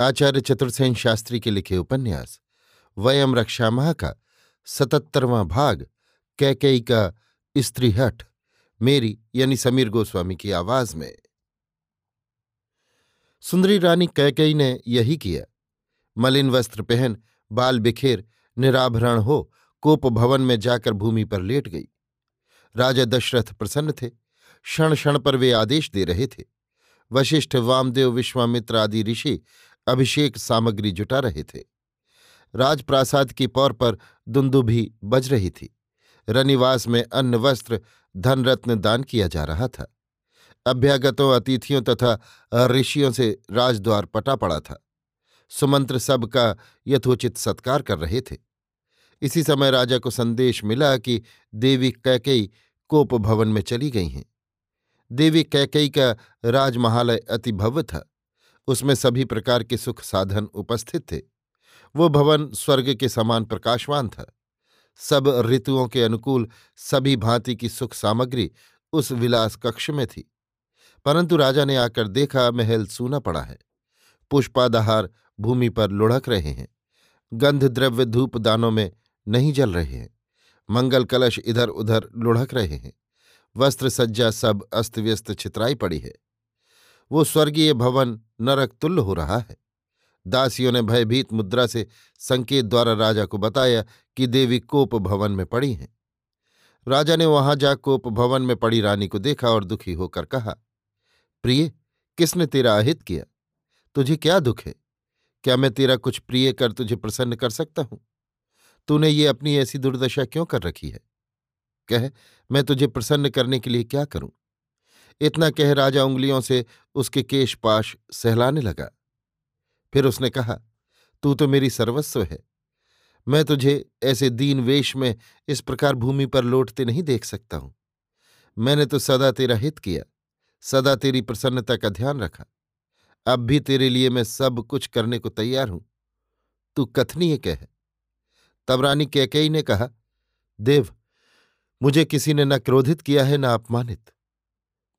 आचार्य चतुर्सेन शास्त्री के लिखे उपन्यास, वयम रक्षा माह का सतहत्तरवां भाग कैकई का स्त्रीहठ, मेरी यानी समीर गोस्वामी की आवाज़ में। सुंदरी रानी कैकई ने यही किया। मलिन वस्त्र पहन, बाल बिखेर, निराभरण हो, कोप भवन में जाकर भूमि पर लेट गई। राजा दशरथ प्रसन्न थे। क्षण क्षण पर वे आदेश दे रहे थे। वशिष्ठ वामदेव, विश्वामित्र आदि ऋषि अभिषेक सामग्री जुटा रहे थे। राजप्रासाद की पौर पर दुंदुभी बज रही थी। रनिवास में अन्न वस्त्र, धनरत्न दान किया जा रहा था। अभ्यागतों, अतिथियों तथा ऋषियों से राजद्वार पटा पड़ा था। सुमंत्र सब का यथोचित सत्कार कर रहे थे। इसी समय राजा को संदेश मिला कि देवी कैकई कोप भवन में चली गई हैं। देवी कैकई का राजमहालय अति भव्य था। उसमें सभी प्रकार के सुख साधन उपस्थित थे। वो भवन स्वर्ग के समान प्रकाशवान था। सब ऋतुओं के अनुकूल सभी भांति की सुख सामग्री उस विलास कक्ष में थी। परंतु राजा ने आकर देखा, महल सूना पड़ा है। पुष्पादहार भूमि पर लुढ़क रहे हैं। गंध द्रव्य धूप दानों में नहीं जल रहे हैं। मंगल कलश इधर उधर लुढ़क रहे हैं। वस्त्र सज्जा सब अस्त व्यस्त छितराई पड़ी है। वो स्वर्गीय भवन नरक तुल्य हो रहा है। दासियों ने भयभीत मुद्रा से संकेत द्वारा राजा को बताया कि देवी कोप भवन में पड़ी हैं। राजा ने वहाँ जा कोप भवन में पड़ी रानी को देखा और दुखी होकर कहा, प्रिय, किसने तेरा अहित किया? तुझे क्या दुख है? क्या मैं तेरा कुछ प्रिय कर तुझे प्रसन्न कर सकता हूँ? तूने ये अपनी ऐसी दुर्दशा क्यों कर रखी है? कह, मैं तुझे प्रसन्न करने के लिए क्या करूँ? इतना कह राजा उंगलियों से उसके केशपाश सहलाने लगा। फिर उसने कहा, तू तो मेरी सर्वस्व है। मैं तुझे ऐसे दीन वेश में इस प्रकार भूमि पर लौटते नहीं देख सकता हूँ। मैंने तो सदा तेरा हित किया, सदा तेरी प्रसन्नता का ध्यान रखा। अब भी तेरे लिए मैं सब कुछ करने को तैयार हूँ। तू कथनीय कह। तब रानी कैकई ने कहा, देव, मुझे किसी ने न क्रोधित किया है, न अपमानित।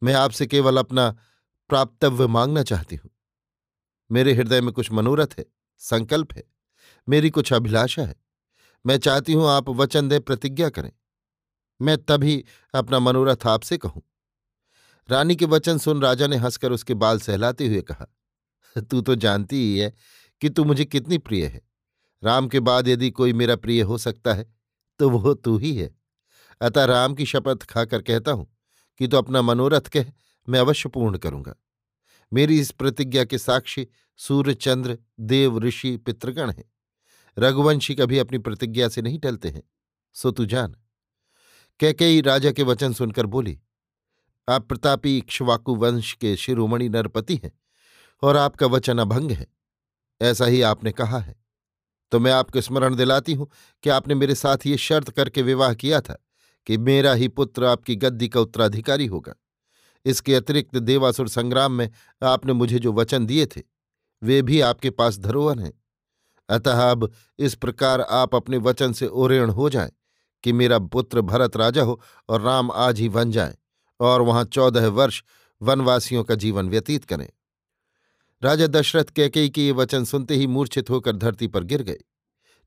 मैं आपसे केवल अपना प्राप्तव्य मांगना चाहती हूँ। मेरे हृदय में कुछ मनोरथ है, संकल्प है, मेरी कुछ अभिलाषा है। मैं चाहती हूँ आप वचन दें, प्रतिज्ञा करें। मैं तभी अपना मनोरथ आपसे कहूँ। रानी के वचन सुन राजा ने हंसकर उसके बाल सहलाते हुए कहा, तू तो जानती ही है कि तू मुझे कितनी प्रिय है। राम के बाद यदि कोई मेरा प्रिय हो सकता है तो वो तू ही है। अतः राम की शपथ खाकर कहता हूँ कि तो अपना मनोरथ कह, मैं अवश्य पूर्ण करूँगा। मेरी इस प्रतिज्ञा के साक्षी सूर्य, चंद्र, देव, ऋषि, पितृगण हैं। रघुवंशी कभी अपनी प्रतिज्ञा से नहीं टलते हैं। सो तू जान। कैकेयी राजा के वचन सुनकर बोली, आप प्रतापी इक्ष्वाकु वंश के शिरोमणि नरपति हैं और आपका वचन अभंग है। ऐसा ही आपने कहा है। तो मैं आपको स्मरण दिलाती हूँ कि आपने मेरे साथ ये शर्त करके विवाह किया था। कि मेरा ही पुत्र आपकी गद्दी का उत्तराधिकारी होगा। इसके अतिरिक्त देवासुर संग्राम में आपने मुझे जो वचन दिए थे, वे भी आपके पास धरोहर हैं। अतः अब इस प्रकार आप अपने वचन से ओरेण हो जाएँ कि मेरा पुत्र भरत राजा हो और राम आज ही बन जाए और वहाँ चौदह वर्ष वनवासियों का जीवन व्यतीत करें। राजा दशरथ कैकेयी के ये वचन सुनते ही मूर्छित होकर धरती पर गिर गए।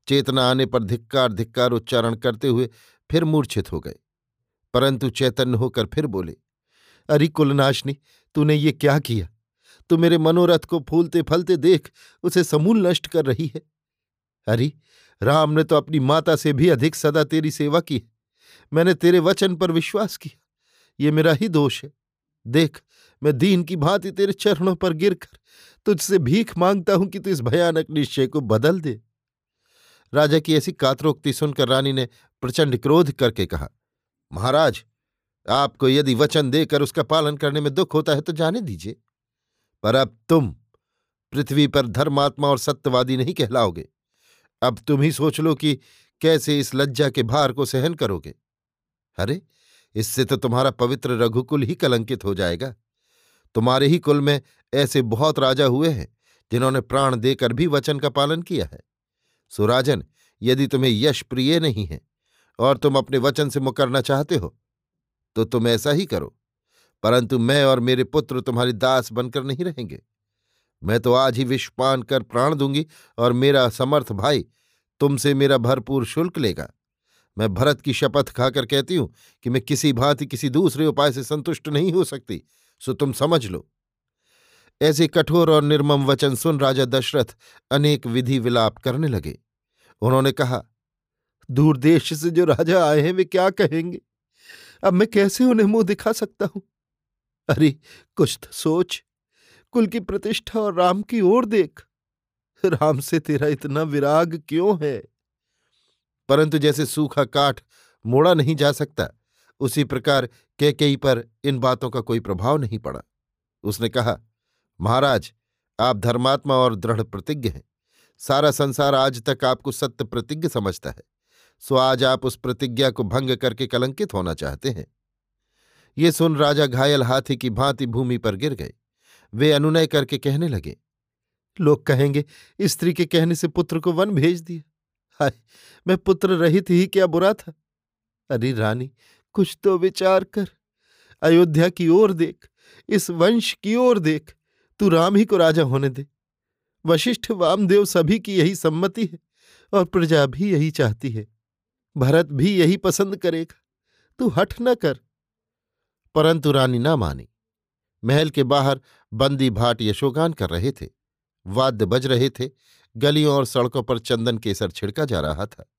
चेतना आने पर धिक्कार धिक्कार उच्चारण करते हुए फिर मूर्छित हो गए। परंतु चैतन्य होकर फिर बोले, अरे कुलनाशनी, तूने ये क्या किया? तू मेरे मनोरथ को फूलते फलते देख, उसे समूल नष्ट कर रही है। अरे, राम ने तो अपनी माता से भी अधिक सदा तेरी सेवा की है। मैंने तेरे वचन पर विश्वास किया। ये मेरा ही दोष है। देख, मैं दीन की भांति तेरे चरणों पर गिरकर तुझसे भीख माँगता हूँ कि तू इस भयानक निश्चय को बदल दे। राजा की ऐसी कातरोक्ति सुनकर रानी ने प्रचंड क्रोध करके कहा, महाराज, आपको यदि वचन देकर उसका पालन करने में दुख होता है तो जाने दीजिए। पर अब तुम पृथ्वी पर धर्मात्मा और सत्यवादी नहीं कहलाओगे। अब तुम ही सोच लो कि कैसे इस लज्जा के भार को सहन करोगे। अरे, इससे तो तुम्हारा पवित्र रघुकुल ही कलंकित हो जाएगा। तुम्हारे ही कुल में ऐसे बहुत राजा हुए हैं जिन्होंने प्राण देकर भी वचन का पालन किया है। सुराजन, यदि तुम्हें यश प्रिय नहीं है और तुम अपने वचन से मुकरना चाहते हो तो तुम ऐसा ही करो। परंतु मैं और मेरे पुत्र तुम्हारी दास बनकर नहीं रहेंगे। मैं तो आज ही विषपान कर प्राण दूँगी और मेरा समर्थ भाई तुमसे मेरा भरपूर शुल्क लेगा। मैं भरत की शपथ खाकर कहती हूँ कि मैं किसी भांति किसी दूसरे उपाय से संतुष्ट नहीं हो सकती, सो तुम समझ लो। ऐसे कठोर और निर्मम वचन सुन राजा दशरथ अनेक विधि विलाप करने लगे। उन्होंने कहा, दूर देश से जो राजा आए हैं, वे क्या कहेंगे? अब मैं कैसे उन्हें मुँह दिखा सकता हूँ? अरे, कुछ तो सोच। कुल की प्रतिष्ठा और राम की ओर देख। राम से तेरा इतना विराग क्यों है? परंतु जैसे सूखा काठ मोड़ा नहीं जा सकता, उसी प्रकार कैकेयी पर इन बातों का कोई प्रभाव नहीं पड़ा। उसने कहा महाराज, आप धर्मात्मा और दृढ़ प्रतिज्ञ हैं। सारा संसार आज तक आपको सत्य प्रतिज्ञ समझता है। सो आज आप उस प्रतिज्ञा को भंग करके कलंकित होना चाहते हैं। ये सुन राजा घायल हाथी की भांति भूमि पर गिर गए। वे अनुनय करके कहने लगे, लोग कहेंगे, स्त्री के कहने से पुत्र को वन भेज दिया। हाय, मैं पुत्र रहित ही क्या बुरा था? अरे रानी, कुछ तो विचार कर। अयोध्या की ओर देख, इस वंश की ओर देख। तू राम ही को राजा होने दे। वशिष्ठ वामदेव सभी की यही सम्मति है, और प्रजा भी यही चाहती है। भरत भी यही पसंद करेगा। तू हठ न कर। परंतु रानी ना मानी। महल के बाहर बंदी भाट यशोगान कर रहे थे। वाद्य बज रहे थे। गलियों और सड़कों पर चंदन केसर छिड़का जा रहा था।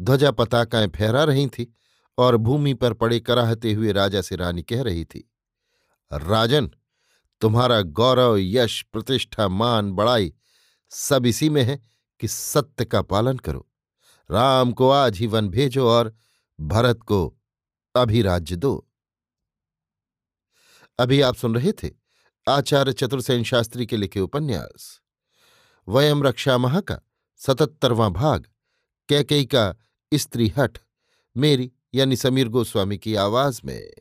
ध्वजा पताकाएँ फहरा रही थी, और भूमि पर पड़े कराहते हुए राजा से रानी कह रही थी, राजन तुम्हारा गौरव, यश, प्रतिष्ठा, मान, बड़ाई सब इसी में है कि सत्य का पालन करो। राम को आज ही वन भेजो और भरत को अभी राज्य दो। अभी आप सुन रहे थे आचार्य चतुर्सेन शास्त्री के लिखे उपन्यास। वयम रक्षा महा का सतहत्तरवां भाग कैकई का स्त्री हठ, मेरी यानी समीर गोस्वामी की आवाज़ में।